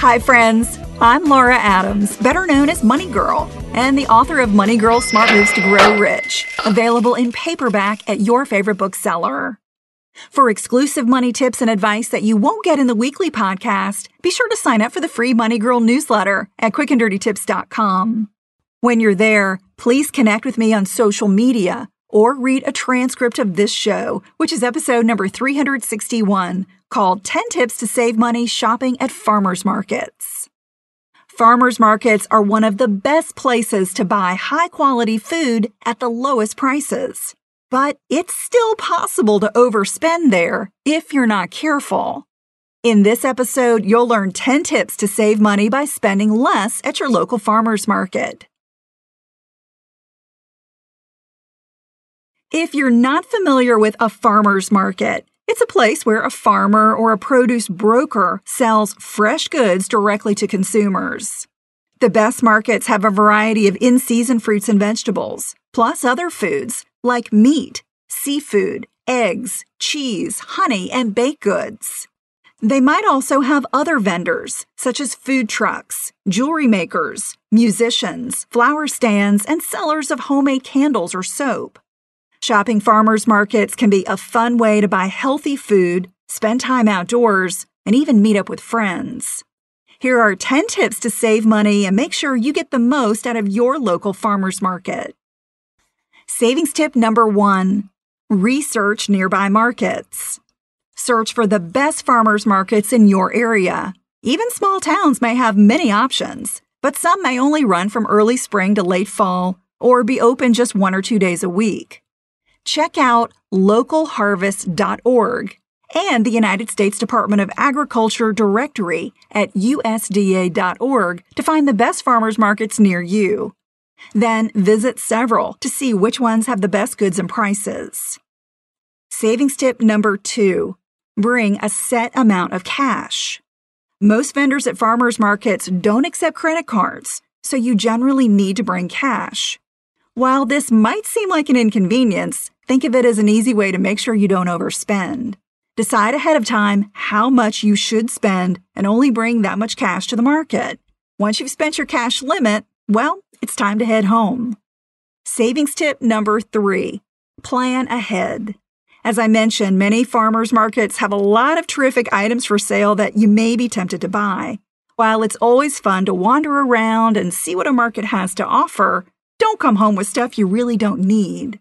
Hi, friends. I'm Laura Adams, better known as Money Girl, and the author of Money Girl Smart Moves to Grow Rich, available in paperback at your favorite bookseller. For exclusive money tips and advice that you won't get in the weekly podcast, be sure to sign up for the free Money Girl newsletter at quickanddirtytips.com. When you're there, please connect with me on social media or read a transcript of this show, which is episode number 361, called 10 Tips to Save Money Shopping at Farmers Markets. Farmers markets are one of the best places to buy high quality food at the lowest prices. But it's still possible to overspend there if you're not careful. In this episode, you'll learn 10 tips to save money by spending less at your local farmer's market. If you're not familiar with a farmer's market, it's a place where a farmer or a produce broker sells fresh goods directly to consumers. The best markets have a variety of in season fruits and vegetables, plus other foods like meat, seafood, eggs, cheese, honey, and baked goods. They might also have other vendors, such as food trucks, jewelry makers, musicians, flower stands, and sellers of homemade candles or soap. Shopping farmers markets can be a fun way to buy healthy food, spend time outdoors, and even meet up with friends. Here are 10 tips to save money and make sure you get the most out of your local farmers market. Savings tip number one research nearby markets. Search for the best farmers markets in your area. Even small towns may have many options, but some may only run from early spring to late fall or be open just one or two days a week. Check out localharvest.org and the United States Department of Agriculture directory at usda.org to find the best farmers markets near you. Then visit several to see which ones have the best goods and prices. Savings tip number two bring a set amount of cash. Most vendors at farmers markets don't accept credit cards, so you generally need to bring cash. While this might seem like an inconvenience, think of it as an easy way to make sure you don't overspend. Decide ahead of time how much you should spend and only bring that much cash to the market. Once you've spent your cash limit, well, it's time to head home. Savings tip number three plan ahead. As I mentioned, many farmers markets have a lot of terrific items for sale that you may be tempted to buy. While it's always fun to wander around and see what a market has to offer, don't come home with stuff you really don't need.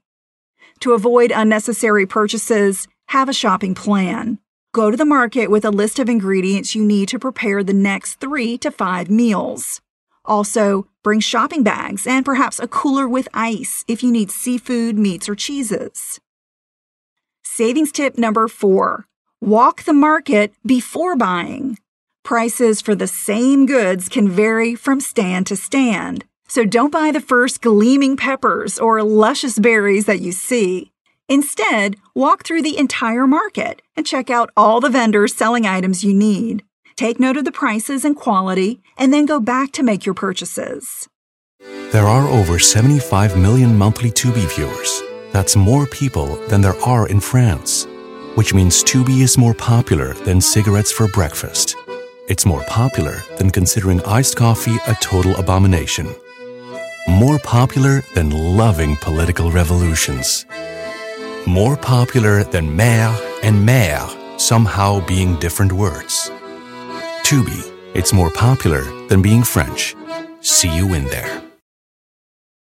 To avoid unnecessary purchases, have a shopping plan. Go to the market with a list of ingredients you need to prepare the next three to five meals. Also, bring shopping bags and perhaps a cooler with ice if you need seafood, meats, or cheeses. Savings tip number four walk the market before buying. Prices for the same goods can vary from stand to stand, so don't buy the first gleaming peppers or luscious berries that you see. Instead, walk through the entire market and check out all the vendors selling items you need. Take note of the prices and quality, and then go back to make your purchases. There are over 75 million monthly Tubi viewers. That's more people than there are in France, which means Tubi is more popular than cigarettes for breakfast. It's more popular than considering iced coffee a total abomination. More popular than loving political revolutions. more popular than mère and mère somehow being different words. Tubi, it's more popular than being French. See you in there.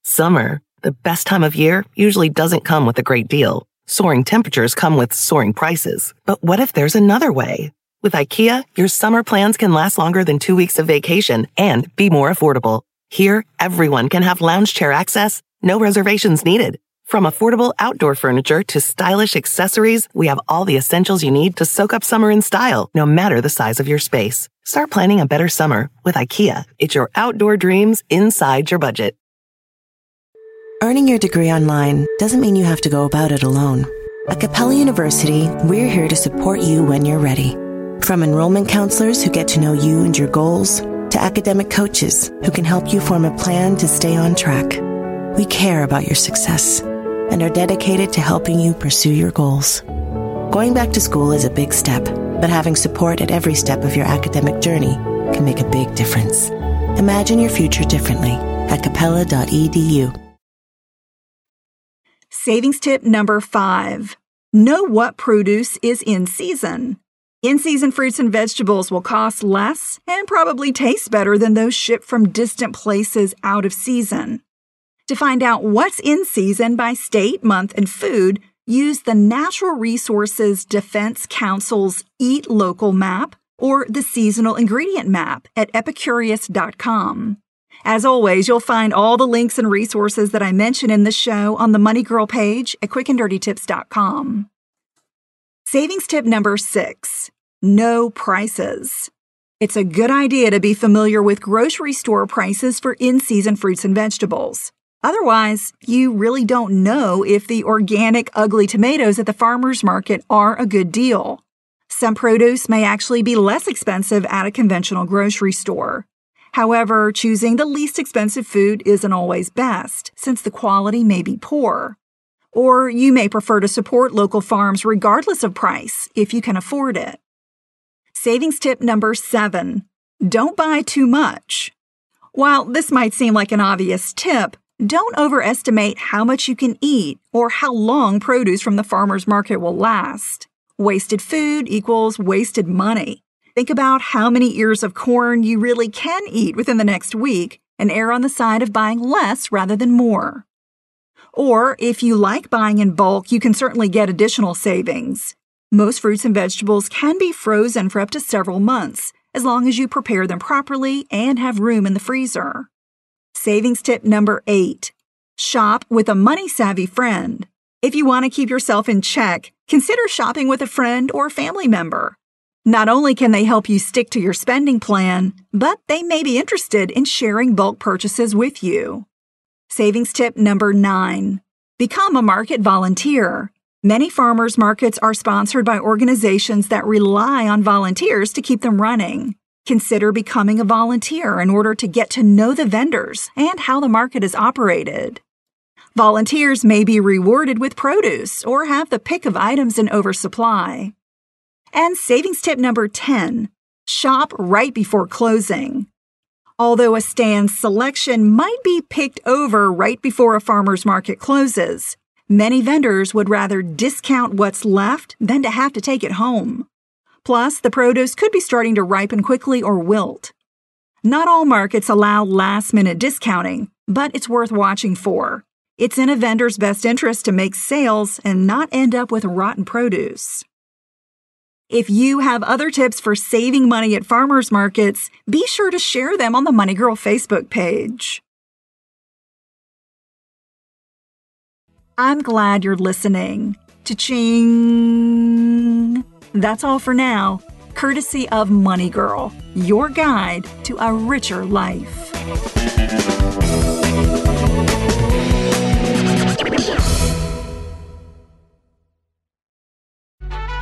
Summer, the best time of year, usually doesn't come with a great deal. Soaring temperatures come with soaring prices. But what if there's another way? With IKEA, your summer plans can last longer than two weeks of vacation and be more affordable. Here, everyone can have lounge chair access, no reservations needed. From affordable outdoor furniture to stylish accessories, we have all the essentials you need to soak up summer in style, no matter the size of your space. Start planning a better summer with IKEA. It's your outdoor dreams inside your budget. Earning your degree online doesn't mean you have to go about it alone. At Capella University, we're here to support you when you're ready. From enrollment counselors who get to know you and your goals, to academic coaches who can help you form a plan to stay on track. We care about your success and are dedicated to helping you pursue your goals. Going back to school is a big step, but having support at every step of your academic journey can make a big difference. Imagine your future differently at capella.edu. Savings tip number five know what produce is in season. In season fruits and vegetables will cost less and probably taste better than those shipped from distant places out of season. To find out what's in season by state, month, and food, use the Natural Resources Defense Council's Eat Local map or the Seasonal Ingredient map at epicurious.com. As always, you'll find all the links and resources that I mention in the show on the Money Girl page at quickanddirtytips.com. Savings tip number six know prices. It's a good idea to be familiar with grocery store prices for in season fruits and vegetables. Otherwise, you really don't know if the organic ugly tomatoes at the farmer's market are a good deal. Some produce may actually be less expensive at a conventional grocery store. However, choosing the least expensive food isn't always best, since the quality may be poor. Or you may prefer to support local farms regardless of price if you can afford it. Savings tip number seven don't buy too much. While this might seem like an obvious tip, don't overestimate how much you can eat or how long produce from the farmer's market will last. Wasted food equals wasted money. Think about how many ears of corn you really can eat within the next week and err on the side of buying less rather than more. Or if you like buying in bulk, you can certainly get additional savings. Most fruits and vegetables can be frozen for up to several months, as long as you prepare them properly and have room in the freezer. Savings tip number eight shop with a money savvy friend. If you want to keep yourself in check, consider shopping with a friend or family member. Not only can they help you stick to your spending plan, but they may be interested in sharing bulk purchases with you. Savings tip number nine become a market volunteer. Many farmers markets are sponsored by organizations that rely on volunteers to keep them running. Consider becoming a volunteer in order to get to know the vendors and how the market is operated. Volunteers may be rewarded with produce or have the pick of items in oversupply. And savings tip number 10 shop right before closing. Although a stand's selection might be picked over right before a farmer's market closes, many vendors would rather discount what's left than to have to take it home. Plus, the produce could be starting to ripen quickly or wilt. Not all markets allow last minute discounting, but it's worth watching for. It's in a vendor's best interest to make sales and not end up with rotten produce. If you have other tips for saving money at farmers markets, be sure to share them on the Money Girl Facebook page. I'm glad you're listening. Cha-ching! That's all for now, courtesy of Money Girl, your guide to a richer life.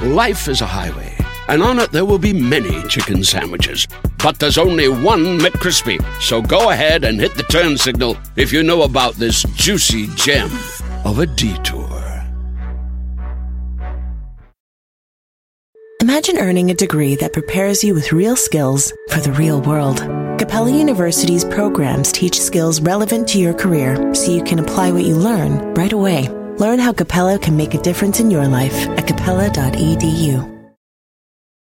Life is a highway, and on it there will be many chicken sandwiches. But there's only one McCrispy. So go ahead and hit the turn signal if you know about this juicy gem of a detour. Imagine earning a degree that prepares you with real skills for the real world. Capella University's programs teach skills relevant to your career so you can apply what you learn right away. Learn how Capella can make a difference in your life at capella.edu.